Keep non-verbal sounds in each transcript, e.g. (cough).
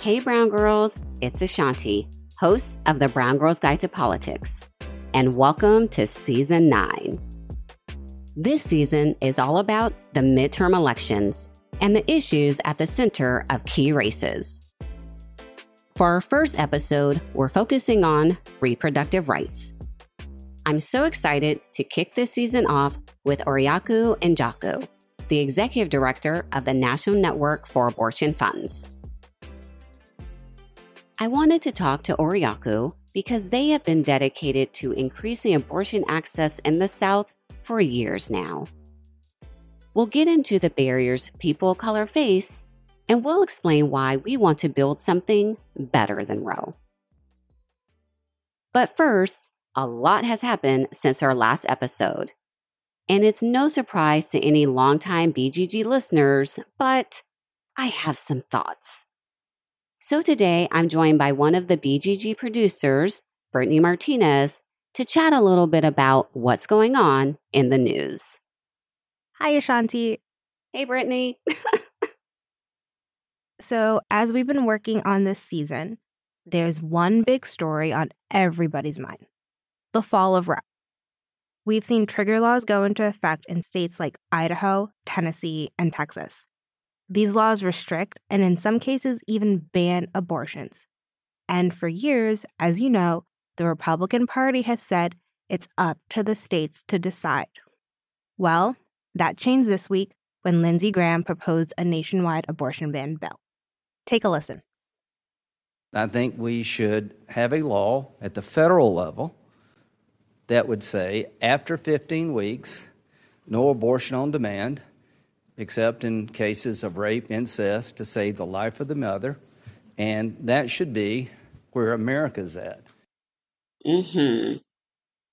Hey, Brown Girls, it's A'shanti, host of the Brown Girls Guide to Politics, and welcome to Season 9. This season is all about the midterm elections and the issues at the center of key races. For our first episode, we're focusing on reproductive rights. I'm so excited to kick this season off with Oriakụ Njoku, the executive director of the National Network for Abortion Funds. I wanted to talk to Oriakụ because they have been dedicated to increasing abortion access in the South for years now. We'll get into the barriers people of color face, and we'll explain why we want to build something better than Roe. But first, a lot has happened since our last episode. And it's no surprise to any longtime BGG listeners, but I have some thoughts. So today I'm joined by one of the BGG producers, Brittany Martinez, to chat a little bit about what's going on in the news. Hi, A'shanti. Hey, Brittany. (laughs) so, as we've been working on this season, there's one big story on everybody's mind the fall of Roe. We've seen trigger laws go into effect in states like Idaho, Tennessee, and Texas. These laws restrict and, in some cases, even ban abortions. And for years, as you know, the Republican Party has said it's up to the states to decide. Well, that changed this week when Lindsey Graham proposed a nationwide abortion ban bill. Take a listen. I think we should have a law at the federal level that would say after 15 weeks, no abortion on demand, except in cases of rape, incest, to save the life of the mother. And that should be where America's at. Hmm.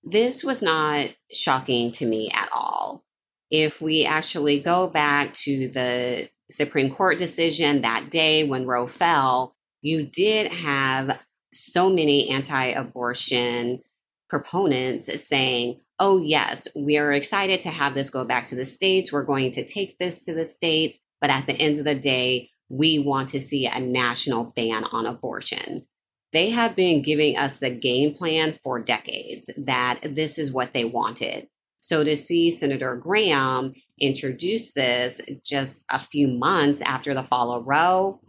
This was not shocking to me at all. If we actually go back to the Supreme Court decision that day when Roe fell, you did have so many anti-abortion proponents saying, oh, yes, we are excited to have this go back to the states. We're going to take this to the states. But at the end of the day, we want to see a national ban on abortion. They have been giving us the game plan for decades that this is what they wanted. So to see Senator Graham introduce this just a few months after the fall of Roe,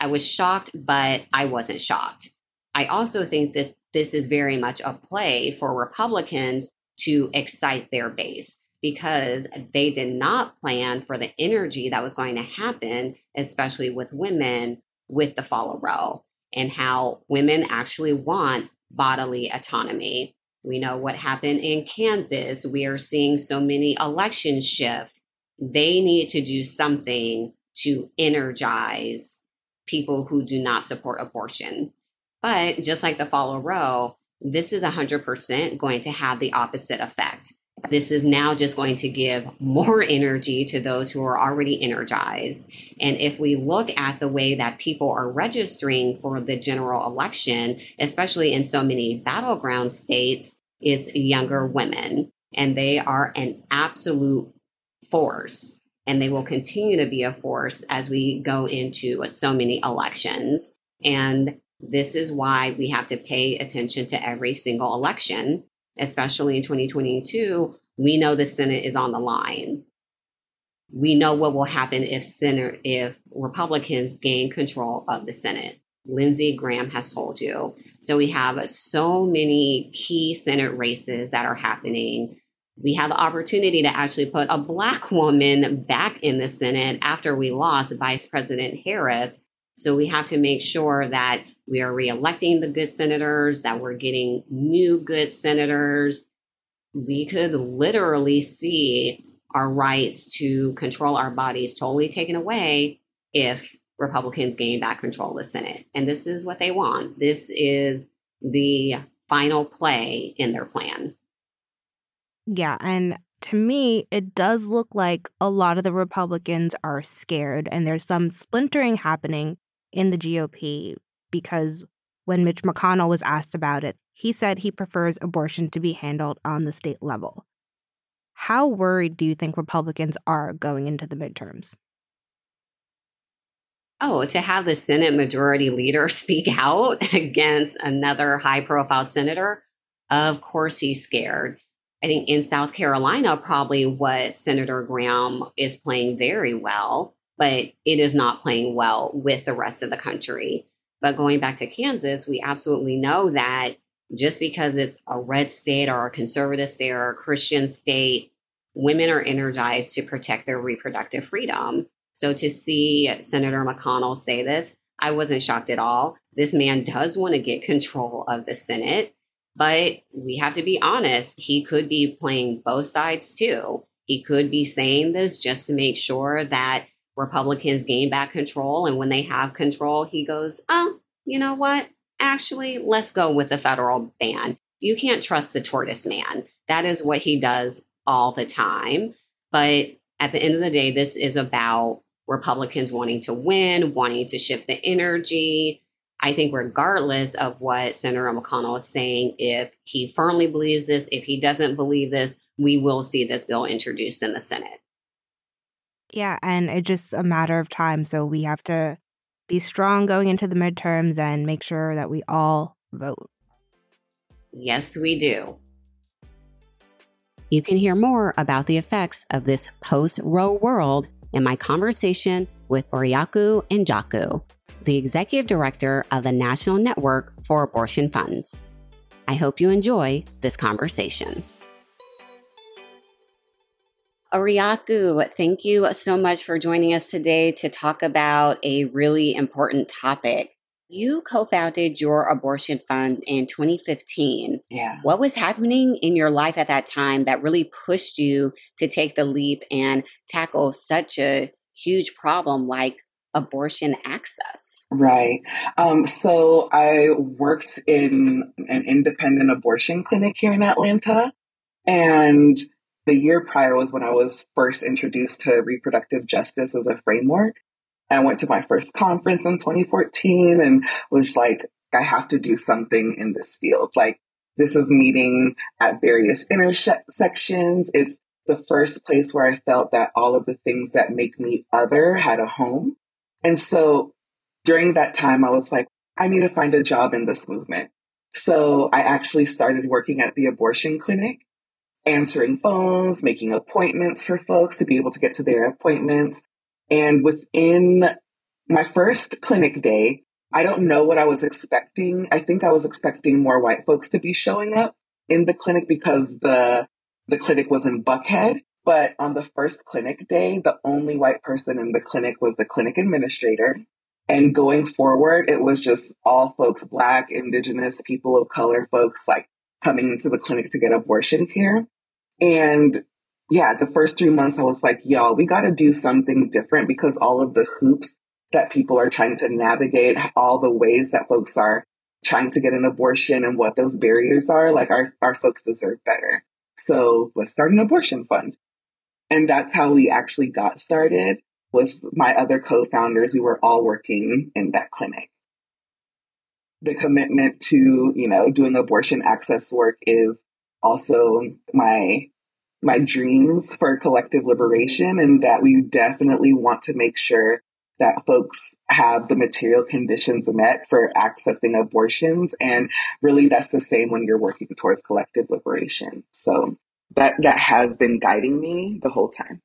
I was shocked, but I wasn't shocked. I also think this this is very much a play for Republicans to excite their base because they did not plan for the energy that was going to happen, especially with women with the fall of Roe and how women actually want bodily autonomy. We know what happened in Kansas. We are seeing so many elections shift. They need to do something to energize people who do not support abortion. But just like the fall of Roe, this is 100% going to have the opposite effect. This is now just going to give more (laughs) energy to those who are already energized. And if we look at the way that people are registering for the general election, especially in so many battleground states, it's younger women. And they are an absolute force. And they will continue to be a force as we go into so many elections. And this is why we have to pay attention to every single election, especially in 2022. We know the Senate is on the line. We know what will happen if Senate, if Republicans gain control of the Senate. Lindsey Graham has told you. So we have so many key Senate races that are happening. We have the opportunity to actually put a Black woman back in the Senate after we lost Vice President Harris. So we have to make sure that we are reelecting the good senators, that we're getting new good senators. We could literally see our rights to control our bodies totally taken away if Republicans gain back control of the Senate. And this is what they want. This is the final play in their plan. Yeah. And to me, it does look like a lot of the Republicans are scared, and there's some splintering happening in the GOP because when Mitch McConnell was asked about it, he said he prefers abortion to be handled on the state level. How worried do you think Republicans are going into the midterms? Oh, to have the Senate Majority Leader (laughs) speak out against another high profile senator, of course he's scared. I think in South Carolina, probably what Senator Graham is playing very well, but it is not playing well with the rest of the country. But going back to Kansas, we absolutely know that just because it's a red state or a conservative state or a Christian state, women are energized to protect their reproductive freedom. So to see Senator McConnell say this, I wasn't shocked at all. This man does want to get control of the Senate, but we have to be honest. He could be playing both sides too. He could be saying this just to make sure that Republicans gain back control. And when they have control, he goes, oh, you know what? Actually, let's go with the federal ban. You can't trust the tortoise man. That is what he does all the time. But at the end of the day, this is about Republicans wanting to win, wanting to shift the energy. I think, regardless of what Senator McConnell is saying, if he firmly believes this, if he doesn't believe this, we will see this bill introduced in the Senate. Yeah, and it's just a matter of time. So we have to be strong going into the midterms and make sure that we all vote. Yes, we do. You can hear more about the effects of this post Roe world in my conversation with Oriakụ Njoku, the executive director of the National Network for Abortion Funds. I hope you enjoy this conversation. Oriakụ, thank you so much for joining us today to talk about a really important topic. You co founded your abortion fund in 2015. Yeah. What was happening in your life at that time that really pushed you to take the leap and tackle such a huge problem like abortion access? Right. Um, so I worked in an independent abortion clinic here in Atlanta. And the year prior was when I was first introduced to reproductive justice as a framework. I went to my first conference in 2014 and was like, I have to do something in this field. Like, this is meeting at various intersections. It's the first place where I felt that all of the things that make me other had a home. And so during that time, I was like, I need to find a job in this movement. So I actually started working at the abortion clinic answering phones, making appointments for folks to be able to get to their appointments. And within my first clinic day, I don't know what I was expecting. I think I was expecting more white folks to be showing up in the clinic because the the clinic was in Buckhead. But on the first clinic day, the only white person in the clinic was the clinic administrator. And going forward, it was just all folks, black, indigenous, people of color folks like coming into the clinic to get abortion care. And yeah, the first three months I was like, y'all, we got to do something different because all of the hoops that people are trying to navigate, all the ways that folks are trying to get an abortion and what those barriers are, like our, our folks deserve better. So let's start an abortion fund. And that's how we actually got started was my other co-founders. We were all working in that clinic. The commitment to, you know, doing abortion access work is also my my dreams for collective liberation and that we definitely want to make sure that folks have the material conditions met for accessing abortions. And really that's the same when you're working towards collective liberation. So that that has been guiding me the whole time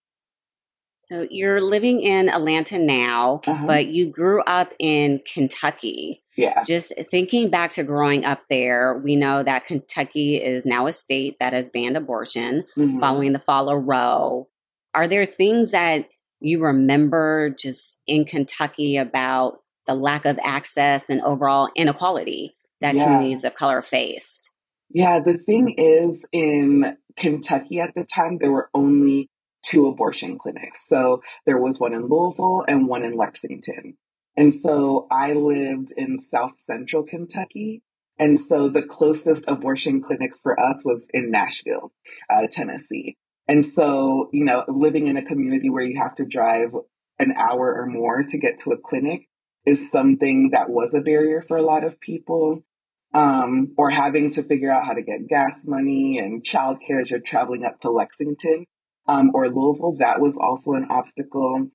so you're living in Atlanta now, uh-huh. but you grew up in Kentucky. Yeah. Just thinking back to growing up there, we know that Kentucky is now a state that has banned abortion mm-hmm. following the fall of Roe. Are there things that you remember just in Kentucky about the lack of access and overall inequality that yeah. communities of color faced? Yeah, the thing is, in Kentucky at the time, there were only two abortion clinics. So there was one in Louisville and one in Lexington. And so I lived in South Central Kentucky. And so the closest abortion clinics for us was in Nashville, uh, Tennessee. And so, you know, living in a community where you have to drive an hour or more to get to a clinic is something that was a barrier for a lot of people. Um, or having to figure out how to get gas money and childcare as you're traveling up to Lexington um, or Louisville, that was also an obstacle.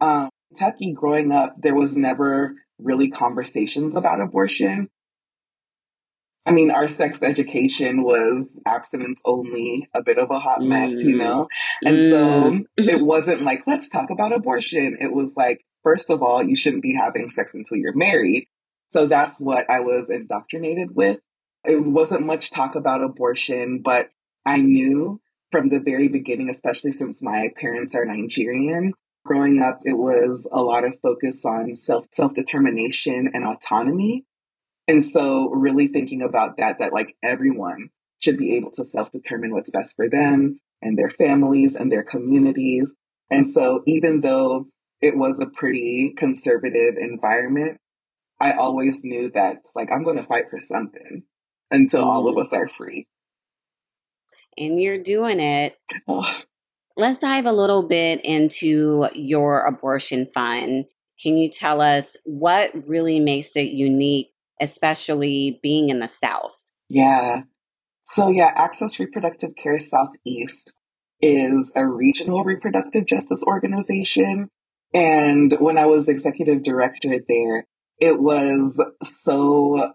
Um, Kentucky, growing up, there was never really conversations about abortion. I mean, our sex education was abstinence only, a bit of a hot mess, you Mm. know? And Mm. so it (laughs) wasn't like, let's talk about abortion. It was like, first of all, you shouldn't be having sex until you're married. So that's what I was indoctrinated with. It wasn't much talk about abortion, but I knew from the very beginning, especially since my parents are Nigerian, growing up, it was a lot of focus on self self determination and autonomy. And so really thinking about that, that like everyone should be able to self determine what's best for them and their families and their communities. And so even though it was a pretty conservative environment, I always knew that like, I'm going to fight for something until all of us are free. And you're doing it. Oh, Let's dive a little bit into your abortion fund. Can you tell us what really makes it unique, especially being in the South? yeah. So yeah, Access Reproductive Care Southeast is a regional reproductive justice organization. And when I was the executive director there, it was so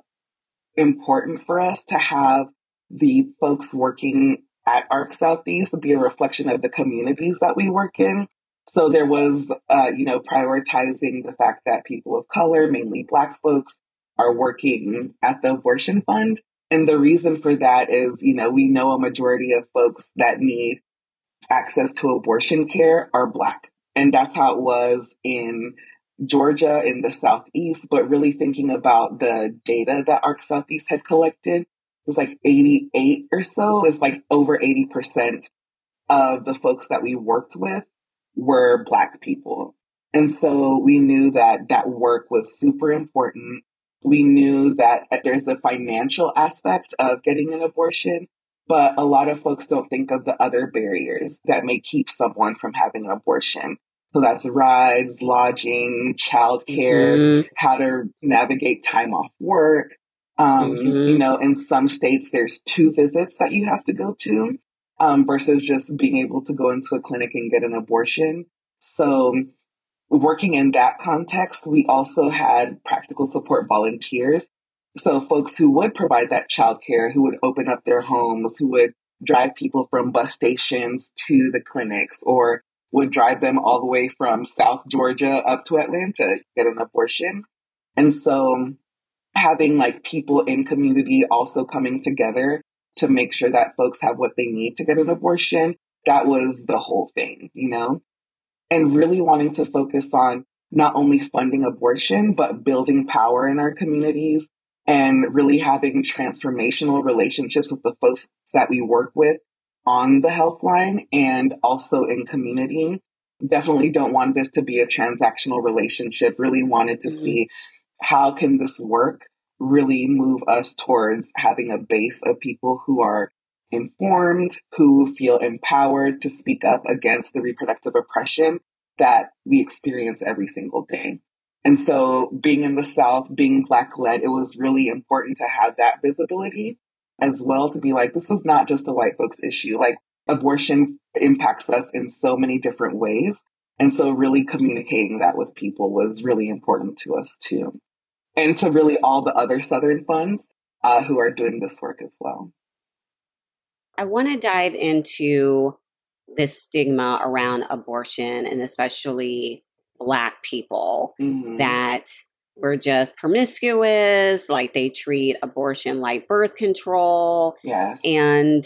important for us to have the folks working at ARC Southeast be a reflection of the communities that we work in. So there was, uh, you know, prioritizing the fact that people of color, mainly Black folks, are working at the abortion fund. And the reason for that is, you know, we know a majority of folks that need access to abortion care are Black. And that's how it was in Georgia in the Southeast. But really thinking about the data that ARC Southeast had collected, was like 88 or so, is like over 80% of the folks that we worked with were Black people. And so we knew that that work was super important. We knew that there's the financial aspect of getting an abortion, but a lot of folks don't think of the other barriers that may keep someone from having an abortion. So that's rides, lodging, childcare, Mhm. how to navigate time off work. Um, Mhm. You know, in some states, there's two visits that you have to go to um, versus just being able to go into a clinic and get an abortion. So, working in that context, we also had practical support volunteers. So, folks who would provide that childcare, who would open up their homes, who would drive people from bus stations to the clinics, or would drive them all the way from South Georgia up to Atlanta to get an abortion. And so, having like people in community also coming together to make sure that folks have what they need to get an abortion, that was the whole thing, you know? And really wanting to focus on not only funding abortion, but building power in our communities and really having transformational relationships with the folks that we work with on the helpline and also in community. Definitely don't want this to be a transactional relationship. Really wanted to Mhm. see how can this work really move us towards having a base of people who are informed, who feel empowered to speak up against the reproductive oppression that we experience every single day. And so being in the South, being Black led, it was really important to have that visibility as well to be like, this is not just a white folks issue. Like abortion impacts us in so many different ways. And so really communicating that with people was really important to us too. And to really all the other Southern funds uh, who are doing this work as well. I want to dive into this stigma around abortion and especially Black people Mhm. that we're just promiscuous, like they treat abortion like birth control. yes. And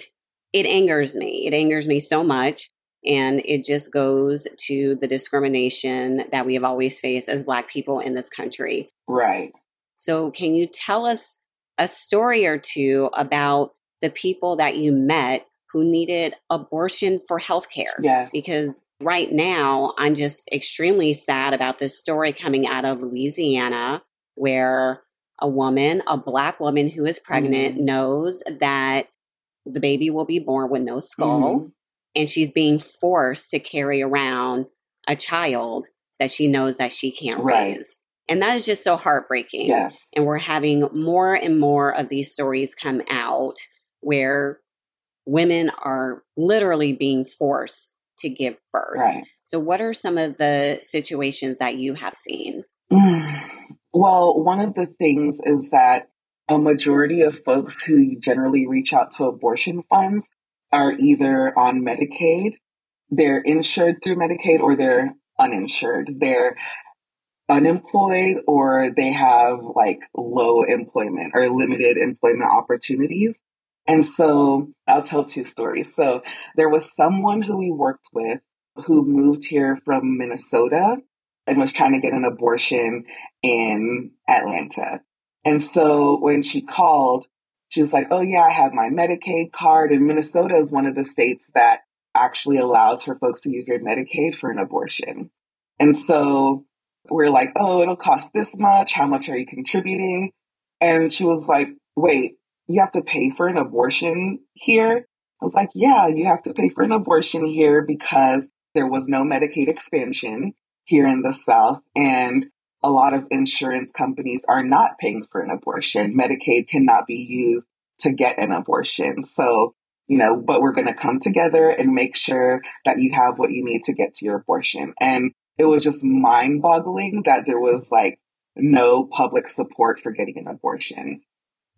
it angers me. It angers me so much. And it just goes to the discrimination that we have always faced as Black people in this country. right. So, can you tell us a story or two about the people that you met who needed abortion for healthcare? Yes. Because right now, I'm just extremely sad about this story coming out of Louisiana where a woman, a Black woman who is pregnant, Mhm. knows that the baby will be born with no skull Mhm. And she's being forced to carry around a child that she knows that she can't Right. raise. And that is just so heartbreaking. Yes. And we're having more and more of these stories come out where women are literally being forced to give birth. Right. So, what are some of the situations that you have seen? (sighs) Well, one of the things is that a majority of folks who generally reach out to abortion funds are either on Medicaid, they're insured through Medicaid, or they're uninsured. They're unemployed or they have like low employment or limited employment opportunities. And so I'll tell two stories. So there was someone who we worked with who moved here from Minnesota and was trying to get an abortion in Atlanta. And so when she called, she was like, Oh, yeah, I have my Medicaid card. And Minnesota is one of the states that actually allows for folks to use their Medicaid for an abortion. And so we're like, Oh, it'll cost this much. How much are you contributing? And she was like, Wait, you have to pay for an abortion here? I was like, Yeah, you have to pay for an abortion here because there was no Medicaid expansion here in the South. And a lot of insurance companies are not paying for an abortion. Medicaid cannot be used to get an abortion. So, you know, but we're going to come together and make sure that you have what you need to get to your abortion. And it was just mind boggling that there was like no public support for getting an abortion.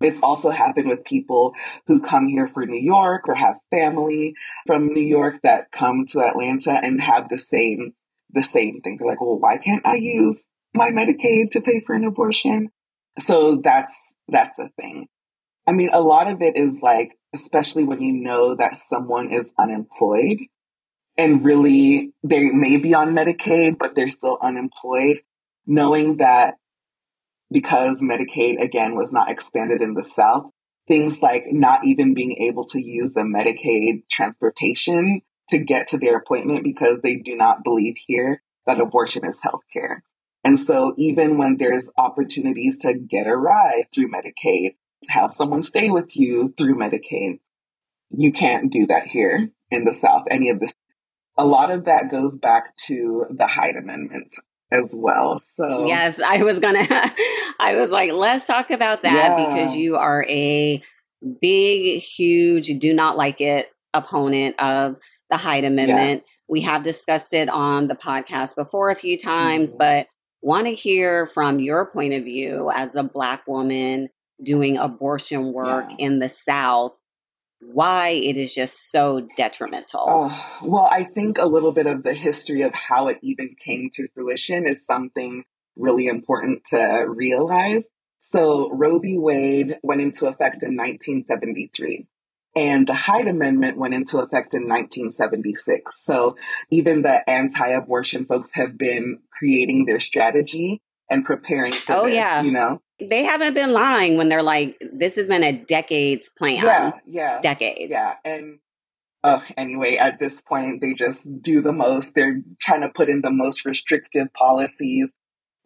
It's also happened with people who come here for New York or have family from New York that come to Atlanta and have the same the same thing. They're like, well, why can't I use my Medicaid to pay for an abortion? So that's that's a thing. I mean, a lot of it is like, especially when you know that someone is unemployed and really they may be on Medicaid, but they're still unemployed, knowing that because Medicaid again was not expanded in the South, things like not even being able to use the Medicaid transportation to get to their appointment because they do not believe here that abortion is healthcare. And so even when there's opportunities to get a ride through Medicaid, have someone stay with you through Medicaid, you can't do that here in the South, any of this. A lot of that goes back to the Hyde Amendment as well. So yes, I was gonna. (laughs) I was like, let's talk about that yeah. because you are a big, huge, do not like it opponent of the Hyde Amendment. Yes. We have discussed it on the podcast before a few times, mm-hmm. but want to hear from your point of view as a Black woman doing abortion work yeah. in the South why it is just so detrimental. Oh, well, I think a little bit of the history of how it even came to fruition is something really important to realize. So, Roe v. Wade went into effect in 1973. And the Hyde Amendment went into effect in 1976. So even the anti abortion folks have been creating their strategy and preparing for oh, this, yeah. you know? They haven't been lying when they're like, this has been a decades plan. Yeah, yeah. Decades. Yeah. And uh, anyway, at this point, they just do the most. They're trying to put in the most restrictive policies.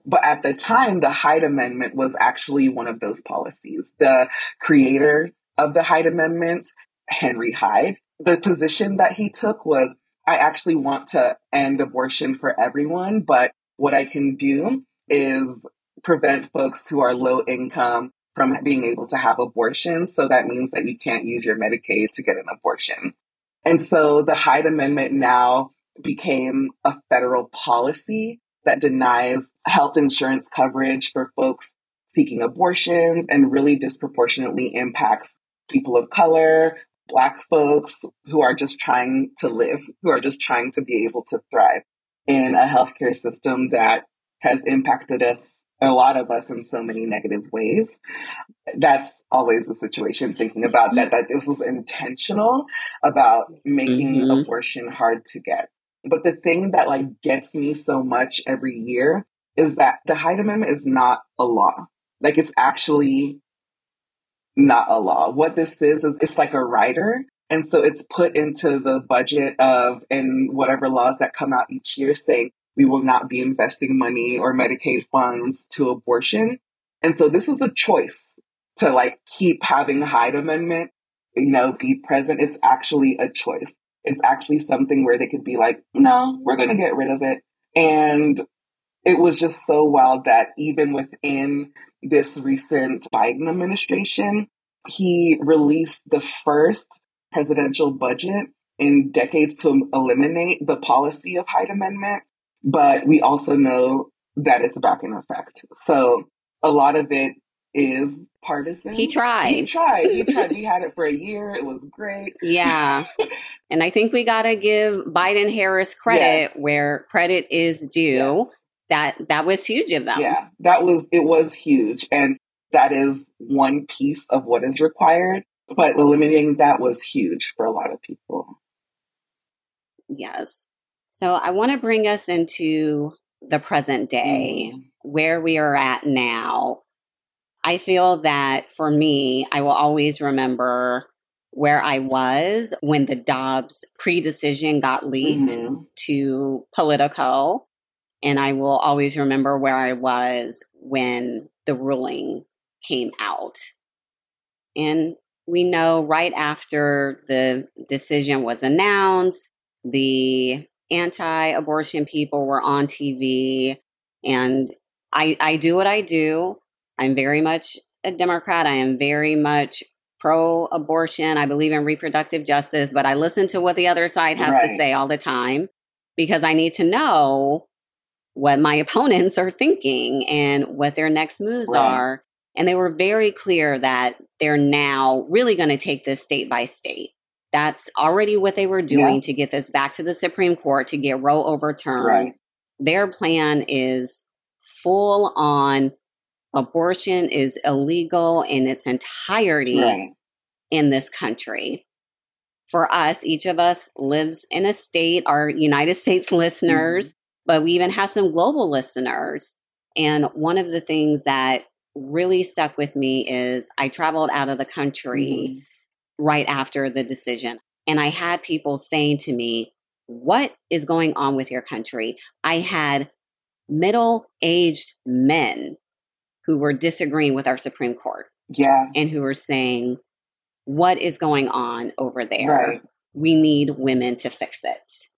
But at the time, the Hyde Amendment was actually one of those policies. The creator of the Hyde Amendment, Henry Hyde, the position that he took was I actually want to end abortion for everyone, but what I can do is prevent folks who are low income from being able to have abortions. So that means that you can't use your Medicaid to get an abortion. And so the Hyde Amendment now became a federal policy that denies health insurance coverage for folks seeking abortions and really disproportionately impacts people of color, Black folks who are just trying to live, who are just trying to be able to thrive in a healthcare system that has impacted us, a lot of us in so many negative ways. That's always the situation thinking about that, that this was intentional about making mm-hmm. abortion hard to get. But the thing that like gets me so much every year is that the Hyde Amendment is not a law. Like it's actually not a law. What this is, is it's like a rider. And so it's put into the budget of and whatever laws that come out each year saying we will not be investing money or Medicaid funds to abortion. And so this is a choice to like keep having Hyde Amendment, you know, be present. It's actually a choice. It's actually something where they could be like, no, we're going to get rid of it. And it was just so wild that even within this recent Biden administration, he released the first presidential budget in decades to eliminate the policy of Hyde Amendment, but we also know that it's back in effect. So a lot of it is partisan. He tried. He tried. He tried. (laughs) we had it for a year. It was great. Yeah. (laughs) and I think we got to give Biden Harris credit yes. where credit is due. Yes. That that was huge of them. Yeah. That was it was huge and that is one piece of what is required, but eliminating that was huge for a lot of people. Yes. So I want to bring us into the present day, mm. where we are at now I feel that for me, I will always remember where I was when the Dobbs pre decision got leaked mm-hmm. to Politico. And I will always remember where I was when the ruling came out. And we know right after the decision was announced, the anti abortion people were on TV. And I, I do what I do. I'm very much a Democrat. I am very much pro abortion. I believe in reproductive justice, but I listen to what the other side has right. to say all the time because I need to know what my opponents are thinking and what their next moves right. are. And they were very clear that they're now really going to take this state by state. That's already what they were doing yeah. to get this back to the Supreme Court to get Roe overturned. Right. Their plan is full on abortion is illegal in its entirety right. in this country. For us, each of us lives in a state, our United States (laughs) listeners. But we even have some global listeners. And one of the things that really stuck with me is I traveled out of the country mm-hmm. right after the decision. And I had people saying to me, What is going on with your country? I had middle aged men who were disagreeing with our Supreme Court. Yeah. And who were saying, what is going on over there? Right. We need women to fix it.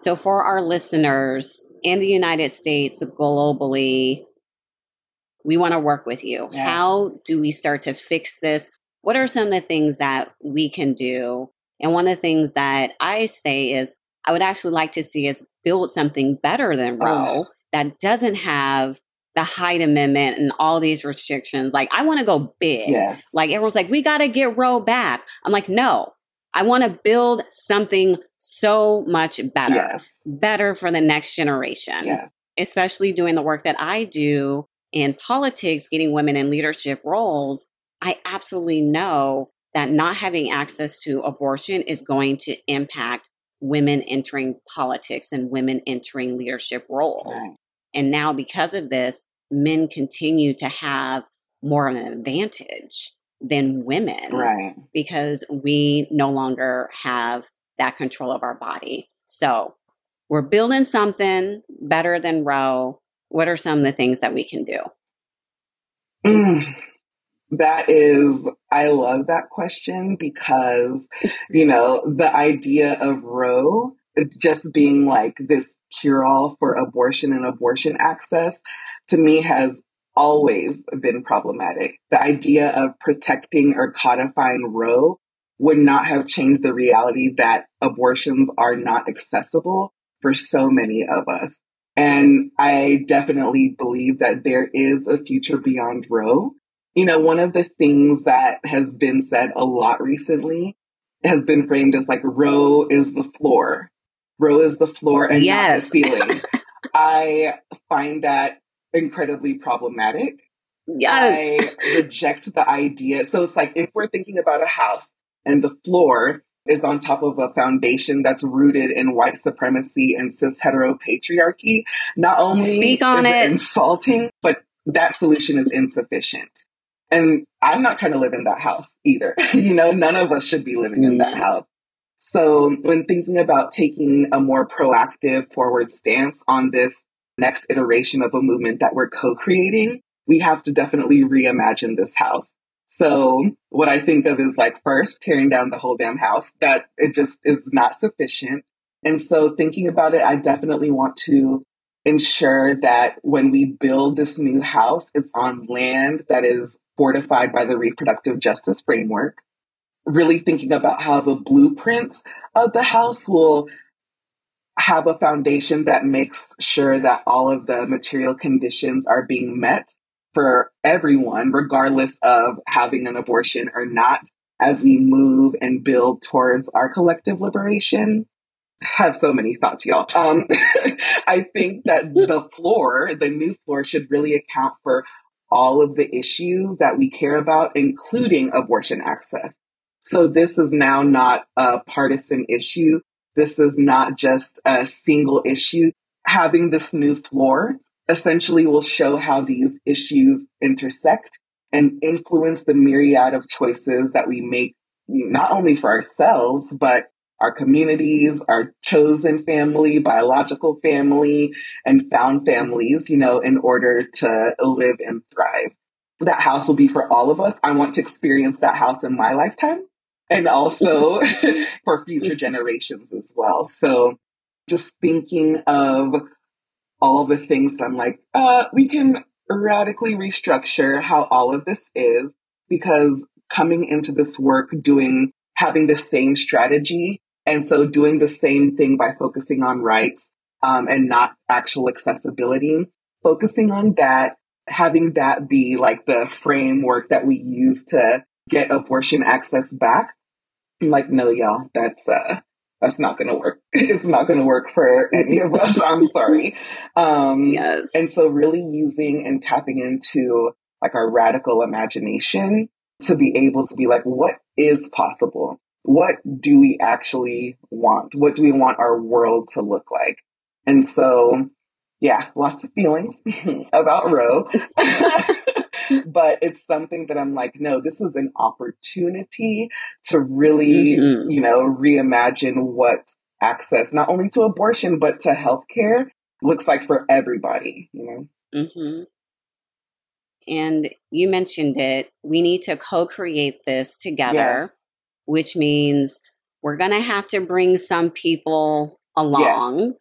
So, for our listeners in the United States, globally, we want to work with you. Yeah. How do we start to fix this? What are some of the things that we can do? And one of the things that I say is, I would actually like to see us build something better than oh, Roe that doesn't have the Hyde Amendment and all these restrictions. Like, I want to go big. Yes. Like, everyone's like, we got to get Roe back. I'm like, no, I want to build something so much better, yes. better for the next generation, yes. especially doing the work that I do in politics, getting women in leadership roles. I absolutely know that not having access to abortion is going to impact women entering politics and women entering leadership roles. Right. And now, because of this, men continue to have more of an advantage than women. Right. Because we no longer have that control of our body. So we're building something better than Roe. What are some of the things that we can do? Mm, that is, I love that question because, (laughs) you know, the idea of Roe just being like this cure all for abortion and abortion access to me has always been problematic. The idea of protecting or codifying Roe would not have changed the reality that abortions are not accessible for so many of us. And I definitely believe that there is a future beyond Roe. You know, one of the things that has been said a lot recently has been framed as like Roe is the floor Roe is the floor and yes. not the (laughs) ceiling. I find that incredibly problematic. Yes. I reject the idea. So it's like if we're thinking about a house and the floor is on top of a foundation that's rooted in white supremacy and cis heteropatriarchy, not only Speak on is it. it insulting, but that solution is insufficient. And I'm not trying to live in that house either. (laughs) you know, none of us should be living in that mm. house. So when thinking about taking a more proactive forward stance on this next iteration of a movement that we're co-creating, we have to definitely reimagine this house. So what I think of is like first tearing down the whole damn house that it just is not sufficient. And so thinking about it, I definitely want to ensure that when we build this new house, it's on land that is fortified by the reproductive justice framework really thinking about how the blueprints of the house will have a foundation that makes sure that all of the material conditions are being met for everyone, regardless of having an abortion or not, as we move and build towards our collective liberation. I have so many thoughts, y'all. Um, (laughs) I think that the floor, the new floor, should really account for all of the issues that we care about, including abortion access. So this is now not a partisan issue. This is not just a single issue. Having this new floor essentially will show how these issues intersect and influence the myriad of choices that we make, not only for ourselves, but our communities, our chosen family, biological family, and found families, you know, in order to live and thrive. That house will be for all of us. I want to experience that house in my lifetime and also (laughs) for future generations as well. So just thinking of all the things I'm like, uh, we can radically restructure how all of this is because coming into this work doing having the same strategy and so doing the same thing by focusing on rights um, and not actual accessibility focusing on that having that be like the framework that we use to get abortion access back. I'm like no y'all that's uh that's not going to work. (laughs) it's not going to work for any of us. I'm sorry. Um, yes. And so really using and tapping into like our radical imagination to be able to be like, what is possible? What do we actually want? What do we want our world to look like? And so, yeah, lots of feelings (laughs) about Roe. (laughs) (laughs) but it's something that I'm like, no, this is an opportunity to really, mm-hmm. you know, reimagine what access not only to abortion but to healthcare looks like for everybody, you know. Mm-hmm. And you mentioned it. We need to co-create this together, yes. which means we're going to have to bring some people along. Yes.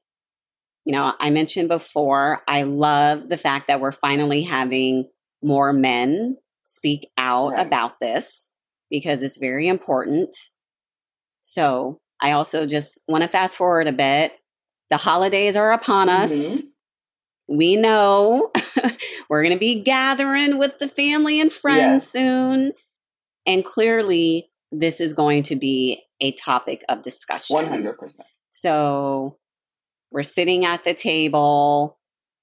You know, I mentioned before, I love the fact that we're finally having more men speak out right. about this because it's very important. So I also just want to fast forward a bit. The holidays are upon mm-hmm. us. We know (laughs) we're going to be gathering with the family and friends yes. soon. And clearly, this is going to be a topic of discussion. 100%. So we're sitting at the table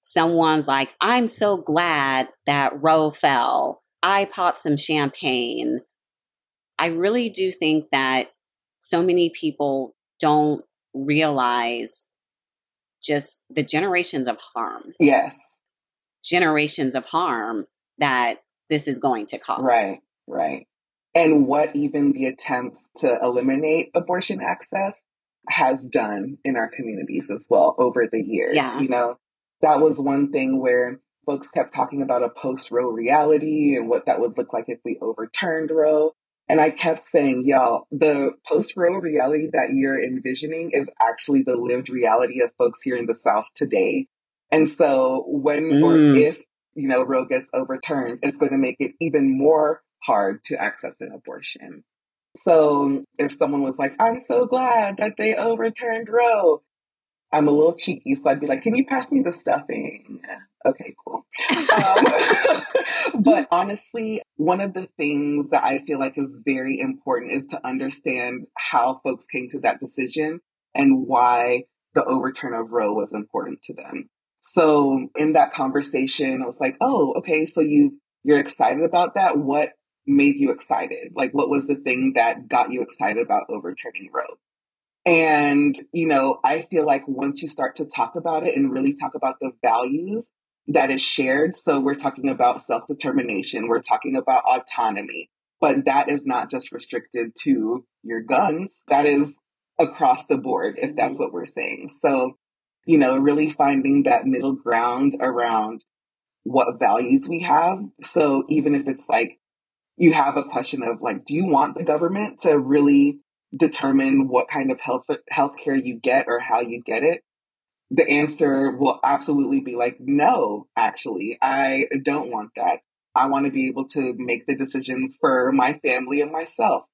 someone's like, I'm so glad that Roe fell. I popped some champagne. I really do think that so many people don't realize just the generations of harm. Yes. Generations of harm that this is going to cause. Right, right. And what even the attempts to eliminate abortion access has done in our communities as well over the years. Yeah. You know, that was one thing where folks kept talking about a post Roe reality and what that would look like if we overturned Roe. And I kept saying, y'all, the post Roe reality that you're envisioning is actually the lived reality of folks here in the South today. And so when mm. or if, you know, Roe gets overturned, it's going to make it even more hard to access an abortion. So if someone was like, I'm so glad that they overturned Roe, I'm a little cheeky, so I'd be like, "Can you pass me the stuffing?" Okay, cool. Um, (laughs) but honestly, one of the things that I feel like is very important is to understand how folks came to that decision and why the overturn of Roe was important to them. So in that conversation, I was like, "Oh, okay, so you you're excited about that? What made you excited? Like, what was the thing that got you excited about overturning Roe?" And, you know, I feel like once you start to talk about it and really talk about the values that is shared, so we're talking about self determination, we're talking about autonomy, but that is not just restricted to your guns, that is across the board, if mm-hmm. that's what we're saying. So, you know, really finding that middle ground around what values we have. So even if it's like you have a question of like, do you want the government to really determine what kind of health healthcare you get or how you get it, the answer will absolutely be like, no, actually, I don't want that. I want to be able to make the decisions for my family and myself.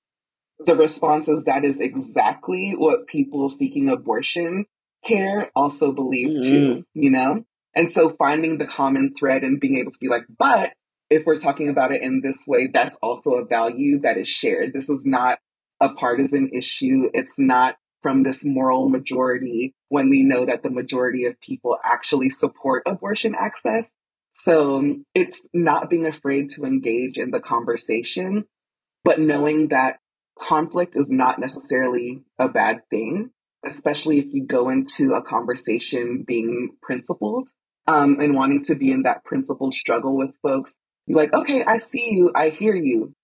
the response is that is exactly what people seeking abortion care also believe mm-hmm. too, you know? And so finding the common thread and being able to be like, but if we're talking about it in this way, that's also a value that is shared. This is not a partisan issue. It's not from this moral majority when we know that the majority of people actually support abortion access. So it's not being afraid to engage in the conversation, but knowing that conflict is not necessarily a bad thing, especially if you go into a conversation being principled um, and wanting to be in that principled struggle with folks. You're like, okay, I see you, I hear you.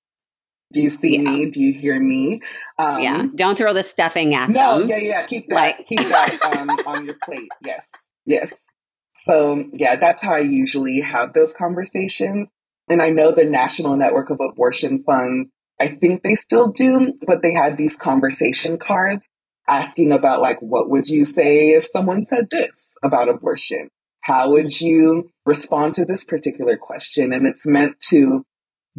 Do you see yeah. me? Do you hear me? Um, yeah. Don't throw the stuffing at no, them. No, yeah, yeah. Keep that. Like- keep that um, on your plate. Yes, yes. So yeah, that's how I usually have those conversations. And I know the National Network of Abortion Funds. I think they still do, but they had these conversation cards asking about like, what would you say if someone said this about abortion? How would you respond to this particular question? And it's meant to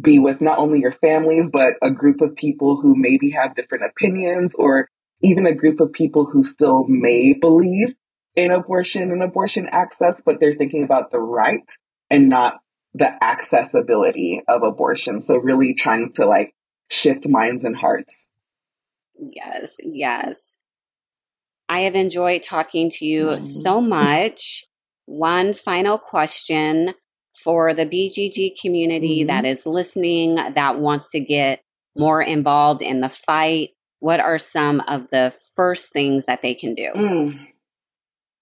be with not only your families, but a group of people who maybe have different opinions or even a group of people who still may believe in abortion and abortion access, but they're thinking about the right and not the accessibility of abortion. So really trying to like shift minds and hearts. Yes, yes. I have enjoyed talking to you mm-hmm. so much. One final question for the BGG community mm-hmm. that is listening, that wants to get more involved in the fight, what are some of the first things that they can do? Mm.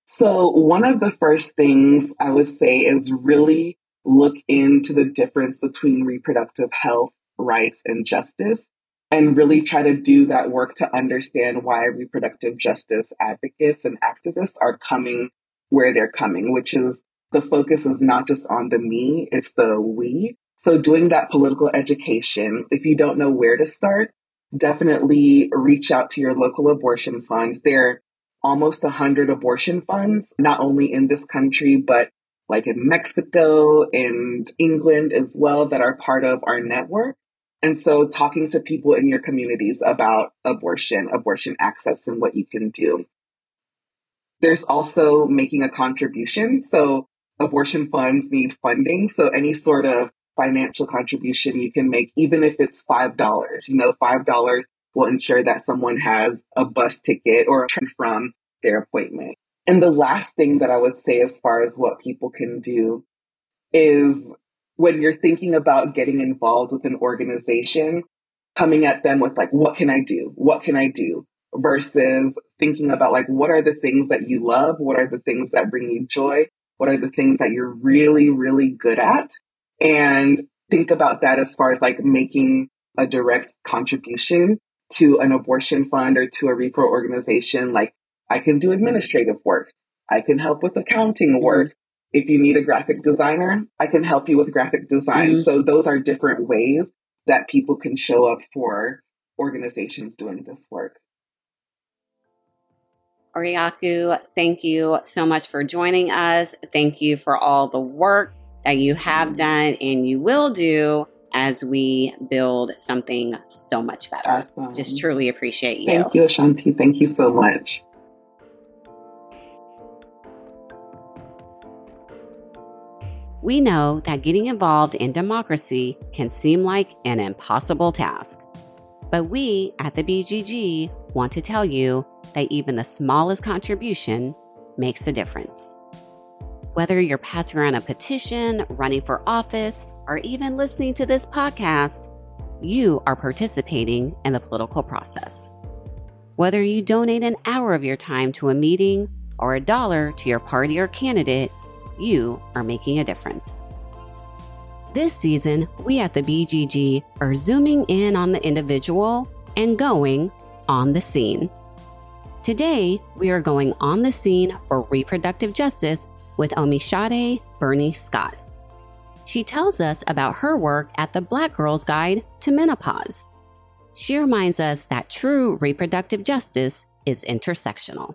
So, one of the first things I would say is really look into the difference between reproductive health, rights, and justice, and really try to do that work to understand why reproductive justice advocates and activists are coming where they're coming, which is the focus is not just on the me, it's the we. So doing that political education, if you don't know where to start, definitely reach out to your local abortion fund. There are almost 100 abortion funds, not only in this country, but like in Mexico and England as well, that are part of our network. And so talking to people in your communities about abortion, abortion access, and what you can do. There's also making a contribution. So abortion funds need funding. So any sort of financial contribution you can make, even if it's $5, you know, $5 will ensure that someone has a bus ticket or a train from their appointment. And the last thing that I would say as far as what people can do is when you're thinking about getting involved with an organization, coming at them with like, what can I do? What can I do? Versus thinking about like, what are the things that you love? What are the things that bring you joy? What are the things that you're really, really good at? And think about that as far as like making a direct contribution to an abortion fund or to a repro organization. Like I can do administrative work. I can help with accounting mm-hmm. work. If you need a graphic designer, I can help you with graphic design. Mm-hmm. So those are different ways that people can show up for organizations doing this work. Oriakụ, thank you so much for joining us. Thank you for all the work that you have done and you will do as we build something so much better. Awesome. Just truly appreciate you. Thank you, A'shanti. Thank you so much. We know that getting involved in democracy can seem like an impossible task. But we at the BGG want to tell you that even the smallest contribution makes a difference. Whether you're passing around a petition, running for office, or even listening to this podcast, you are participating in the political process. Whether you donate an hour of your time to a meeting or a dollar to your party or candidate, you are making a difference. This season, we at the BGG are zooming in on the individual and going on the scene. Today, we are going on the scene for reproductive justice with Omishade Bernie Scott. She tells us about her work at the Black Girls Guide to Menopause. She reminds us that true reproductive justice is intersectional.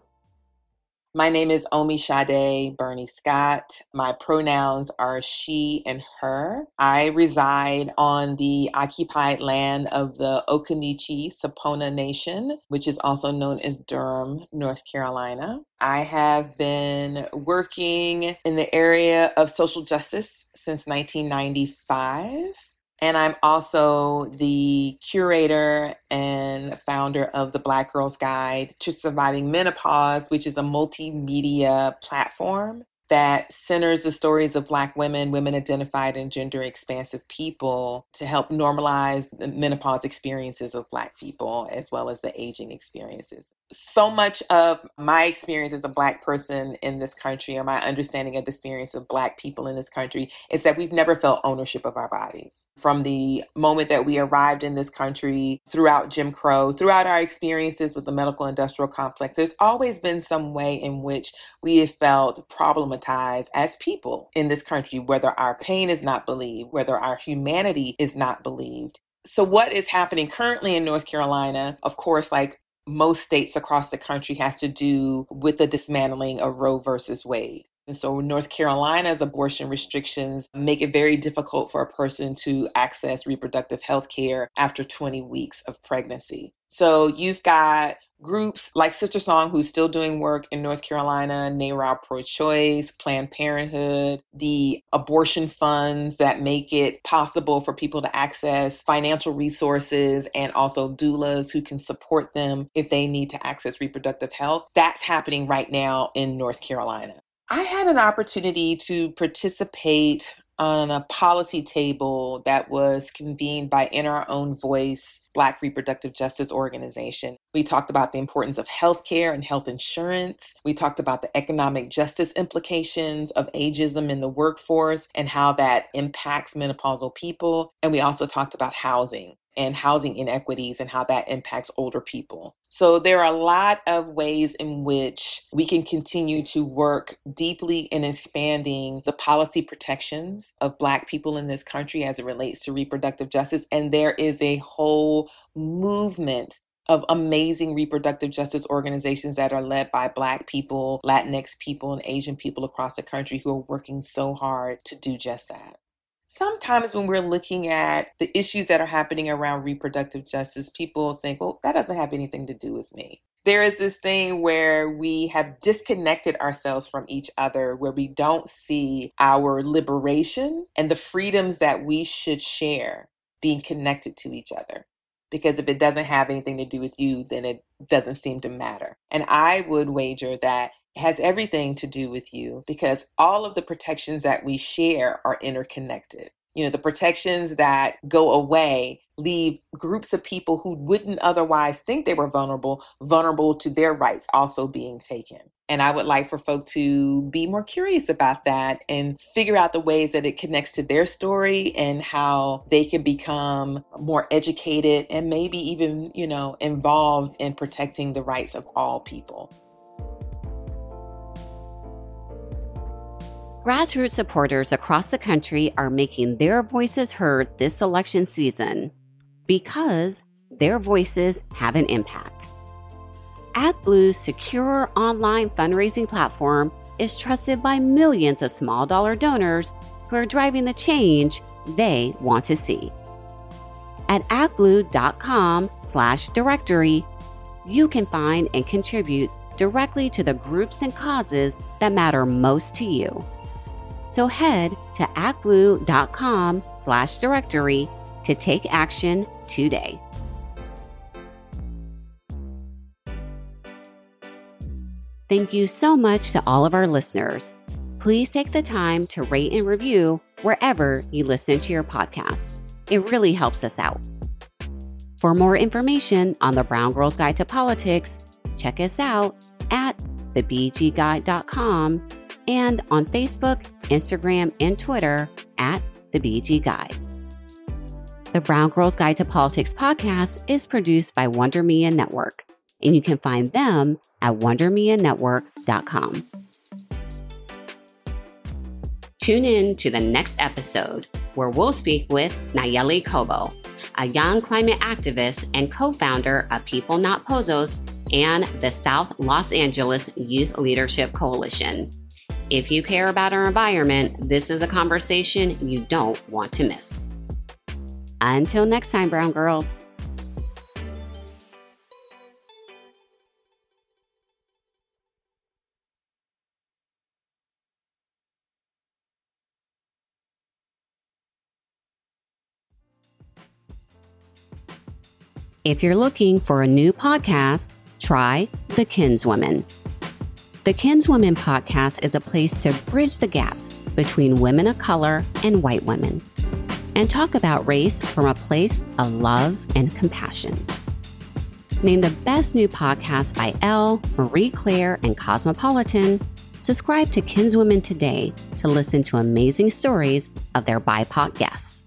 My name is Omi Sade Bernie Scott. My pronouns are she and her. I reside on the occupied land of the Occaneechi Saponi Nation, which is also known as Durham, North Carolina. I have been working in the area of social justice since 1995. And I'm also the curator and founder of the Black Girls Guide to Surviving Menopause, which is a multimedia platform that centers the stories of Black women, women identified and gender expansive people to help normalize the menopause experiences of Black people as well as the aging experiences. So much of my experience as a Black person in this country, or my understanding of the experience of Black people in this country, is that we've never felt ownership of our bodies. From the moment that we arrived in this country, throughout Jim Crow, throughout our experiences with the medical industrial complex, there's always been some way in which we have felt problematized as people in this country, whether our pain is not believed, whether our humanity is not believed. So, what is happening currently in North Carolina, of course, like most states across the country, has to do with the dismantling of Roe versus Wade. And so, North Carolina's abortion restrictions make it very difficult for a person to access reproductive health care after 20 weeks of pregnancy. So, you've got groups like SisterSong, who's still doing work in North Carolina, NARAL Pro Choice, Planned Parenthood, the abortion funds that make it possible for people to access financial resources and also doulas who can support them if they need to access reproductive health. That's happening right now in North Carolina. I had an opportunity to participate on a policy table that was convened by In Our Own Voice Black Reproductive Justice Organization. We talked about the importance of healthcare and health insurance. We talked about the economic justice implications of ageism in the workforce and how that impacts menopausal people. And we also talked about housing and housing inequities and how that impacts older people. So there are a lot of ways in which we can continue to work deeply in expanding the policy protections of Black people in this country as it relates to reproductive justice. And there is a whole movement of amazing reproductive justice organizations that are led by Black people, Latinx people, and Asian people across the country who are working so hard to do just that sometimes when we're looking at the issues that are happening around reproductive justice, people think, well, that doesn't have anything to do with me. There is this thing where we have disconnected ourselves from each other, where we don't see our liberation and the freedoms that we should share being connected to each other. Because if it doesn't have anything to do with you, then it doesn't seem to matter. And I would wager that has everything to do with you because all of the protections that we share are interconnected. You know, the protections that go away leave groups of people who wouldn't otherwise think they were vulnerable, vulnerable to their rights also being taken. And I would like for folk to be more curious about that and figure out the ways that it connects to their story and how they can become more educated and maybe even, you know, involved in protecting the rights of all people. Grassroots supporters across the country are making their voices heard this election season because their voices have an impact. ActBlue's secure online fundraising platform is trusted by millions of small dollar donors who are driving the change they want to see. At actblue.com slash directory, you can find and contribute directly to the groups and causes that matter most to you. So head to actblue.com slash directory to take action today. Thank you so much to all of our listeners. Please take the time to rate and review wherever you listen to your podcast. It really helps us out. For more information on the Brown Girls Guide to Politics, check us out at thebgguide.com and on Facebook, Instagram, and Twitter at The BG Guide. The Brown Girls Guide to Politics podcast is produced by Wonder Media Network, and you can find them at wondermedianetwork.com. Tune in to the next episode where we'll speak with Nalleli Cobo. a young climate activist and co founder of People Not Pozos and the South Los Angeles Youth Leadership Coalition. If you care about our environment, this is a conversation you don't want to miss. Until next time, Brown Girls. If you're looking for a new podcast, try The Kinswoman. The Kinswoman podcast is a place to bridge the gaps between women of color and white women and talk about race from a place of love and compassion. Named the best new podcast by Elle, Marie Claire, and Cosmopolitan, subscribe to Kinswoman today to listen to amazing stories of their BIPOC guests.